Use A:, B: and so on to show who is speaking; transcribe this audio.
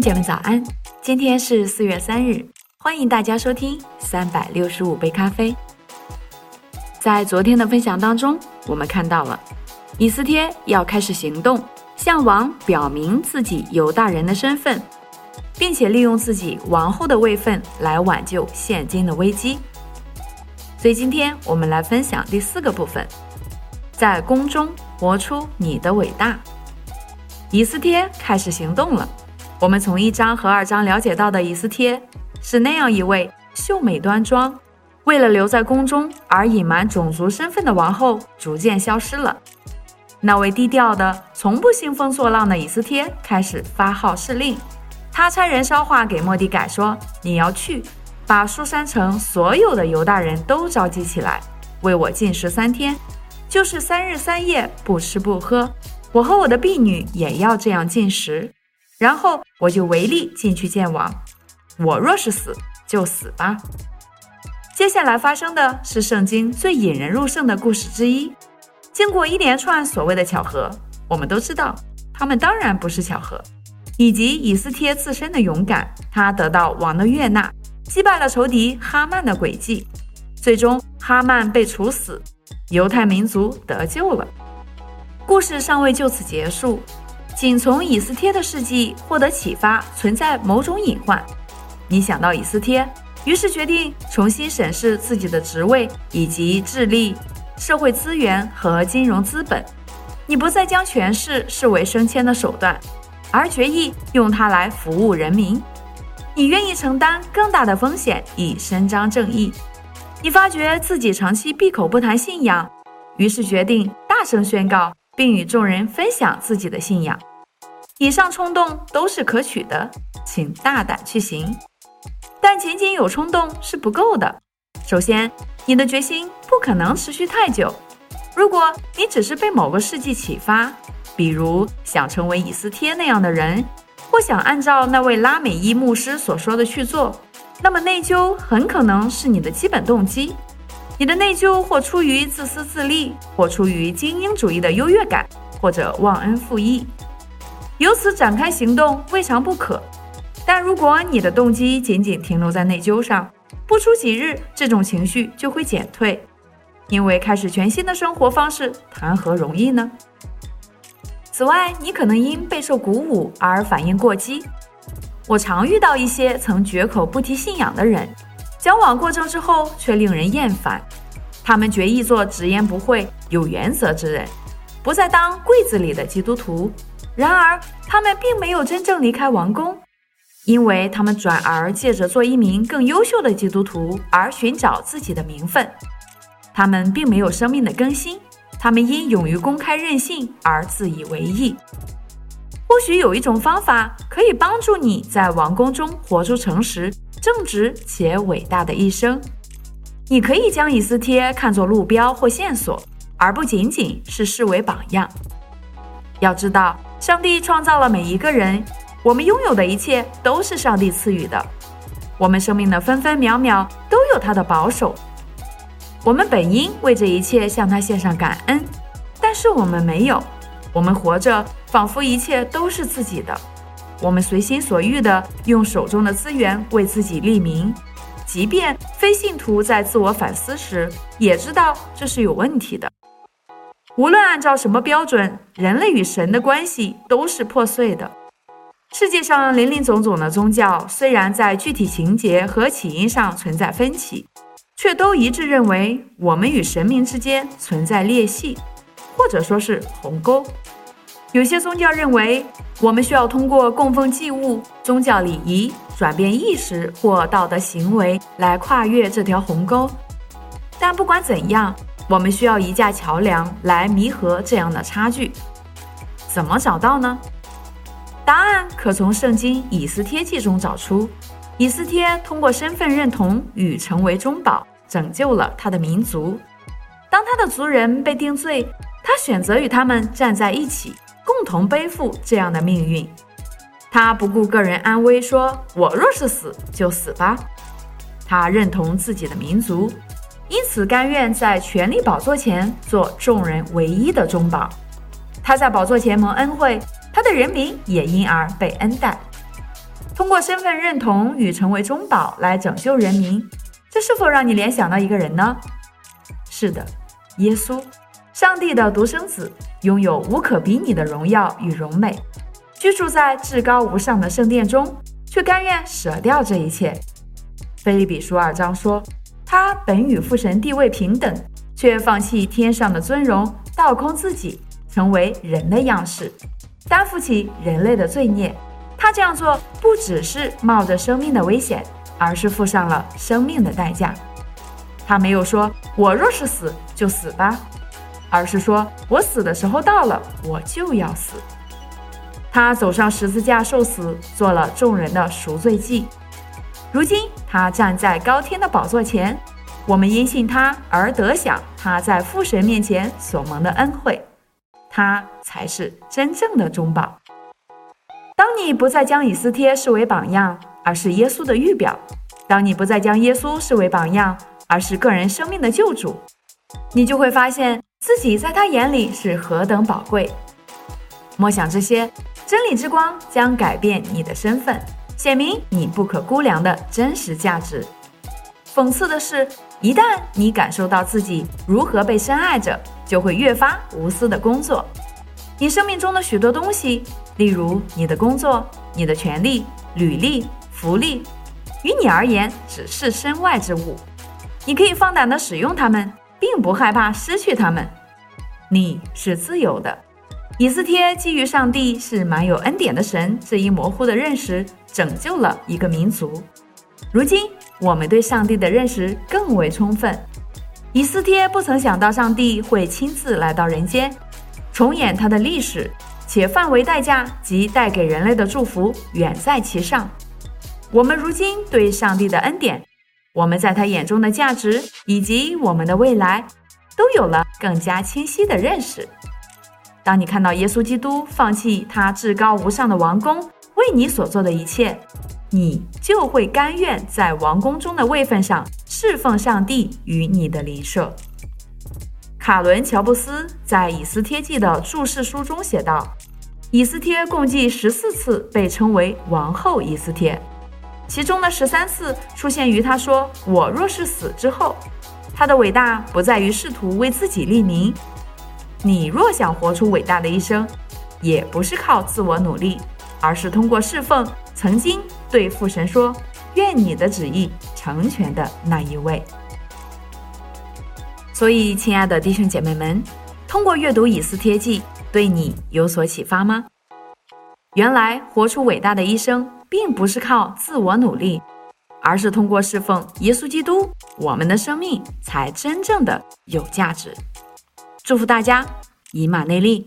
A: 姐妹早安，今天是四月三日，欢迎大家收听三百六十五杯咖啡。在昨天的分享当中，我们看到了以斯帖要开始行动，向王表明自己犹大人的身份，并且利用自己王后的位分来挽救现今的危机。所以今天我们来分享第四个部分，在宫中活出你的伟大。以斯帖开始行动了。我们从一章和二章了解到的以斯帖是那样一位秀美端庄，为了留在宫中而隐瞒种族身份的王后，逐渐消失了。那位低调的、从不兴风作浪的以斯帖开始发号施令。他差人捎话给莫迪改说：“你要去，把苏山城所有的犹大人都召集起来，为我禁食三天，就是三日三夜不吃不喝。我和我的婢女也要这样禁食。”然后我就违例进去见王，我若是死就死吧。接下来发生的是圣经最引人入胜的故事之一。经过一连串所谓的巧合，我们都知道他们当然不是巧合，以及以斯帖自身的勇敢，他得到王的悦纳，击败了仇敌哈曼的诡计，最终哈曼被处死，犹太民族得救了。故事尚未就此结束。仅从以斯帖的事迹获得启发，存在某种隐患。你想到以斯帖，于是决定重新审视自己的职位以及智力、社会资源和金融资本。你不再将权势视为升迁的手段，而决意用它来服务人民。你愿意承担更大的风险以伸张正义。你发觉自己长期闭口不谈信仰，于是决定大声宣告，并与众人分享自己的信仰。以上冲动都是可取的，请大胆去行。但仅仅有冲动是不够的。首先，你的决心不可能持续太久。如果你只是被某个事迹启发，比如想成为以斯帖那样的人，或想按照那位拉美伊牧师所说的去做，那么内疚很可能是你的基本动机。你的内疚或出于自私自利，或出于精英主义的优越感，或者忘恩负义。由此展开行动未尝不可，但如果你的动机仅仅停留在内疚上，不出几日，这种情绪就会减退，因为开始全新的生活方式谈何容易呢？此外，你可能因备受鼓舞而反应过激。我常遇到一些曾绝口不提信仰的人，交往过正之后却令人厌烦。他们决意做直言不讳、有原则之人，不再当柜子里的基督徒。然而，他们并没有真正离开王宫，因为他们转而借着做一名更优秀的基督徒而寻找自己的名分。他们并没有生命的更新，他们因勇于公开任性而自以为意。或许有一种方法可以帮助你在王宫中活出诚实、正直且伟大的一生。你可以将以斯帖看作路标或线索，而不仅仅是视为榜样。要知道。上帝创造了每一个人，我们拥有的一切都是上帝赐予的。我们生命的分分秒秒都有他的保守。我们本应为这一切向他献上感恩，但是我们没有。我们活着仿佛一切都是自己的。我们随心所欲地用手中的资源为自己立名，即便非信徒在自我反思时也知道这是有问题的。无论按照什么标准，人类与神的关系都是破碎的。世界上林林总总的宗教，虽然在具体情节和起因上存在分歧，却都一致认为我们与神明之间存在裂隙，或者说是鸿沟。有些宗教认为，我们需要通过供奉祭物、宗教礼仪、转变意识或道德行为来跨越这条鸿沟。但不管怎样。我们需要一架桥梁来弥合这样的差距，怎么找到呢？答案可从圣经以斯帖记中找出。以斯帖通过身份认同与成为中保，拯救了他的民族。当他的族人被定罪，他选择与他们站在一起，共同背负这样的命运。他不顾个人安危，说：“我若是死，就死吧。”他认同自己的民族。因此，甘愿在权力宝座前做众人唯一的中保。他在宝座前蒙恩惠，他的人民也因而被恩待。通过身份认同与成为中保来拯救人民，这是否让你联想到一个人呢？是的，耶稣，上帝的独生子，拥有无可比拟的荣耀与荣美，居住在至高无上的圣殿中，却甘愿舍掉这一切。菲利比书二章说，他本与父神地位平等，却放弃天上的尊荣，倒空自己，成为人的样式，担负起人类的罪孽。他这样做不只是冒着生命的危险，而是付上了生命的代价。他没有说“我若是死就死吧”，而是说我死的时候到了，我就要死。他走上十字架受死，做了众人的赎罪祭。如今他站在高天的宝座前，我们因信他而得享他在父神面前所蒙的恩惠。他才是真正的中保。当你不再将以斯帖视为榜样，而是耶稣的预表；当你不再将耶稣视为榜样，而是个人生命的救主，你就会发现自己在他眼里是何等宝贵。默想这些，真理之光将改变你的身份，显明你不可估量的真实价值。讽刺的是，一旦你感受到自己如何被深爱着，就会越发无私的工作。你生命中的许多东西。例如，你的工作、你的权利、履历、福利，于你而言只是身外之物。你可以放胆地使用它们，并不害怕失去它们。你是自由的。以斯帖基于上帝是满有恩典的神这一模糊的认识，拯救了一个民族。如今，我们对上帝的认识更为充分。以斯帖不曾想到上帝会亲自来到人间，重演他的历史。且范围代价及带给人类的祝福远在其上。我们如今对上帝的恩典，我们在他眼中的价值，以及我们的未来，都有了更加清晰的认识。当你看到耶稣基督放弃他至高无上的王宫为你所做的一切，你就会甘愿在王宫中的位分上侍奉上帝与你的邻舍。卡伦·乔布斯在《以斯帖记》的注释书中写道：“以斯帖共计十四次被称为王后以斯帖，其中的十三次出现于他说‘我若是死’之后。他的伟大不在于试图为自己立名。你若想活出伟大的一生，也不是靠自我努力，而是通过侍奉曾经对父神说‘愿你的旨意成全’的那一位。”所以，亲爱的弟兄姐妹们，通过阅读《以斯帖记》，对你有所启发吗？原来，活出伟大的一生，并不是靠自我努力，而是通过侍奉耶稣基督，我们的生命才真正的有价值。祝福大家，以马内利。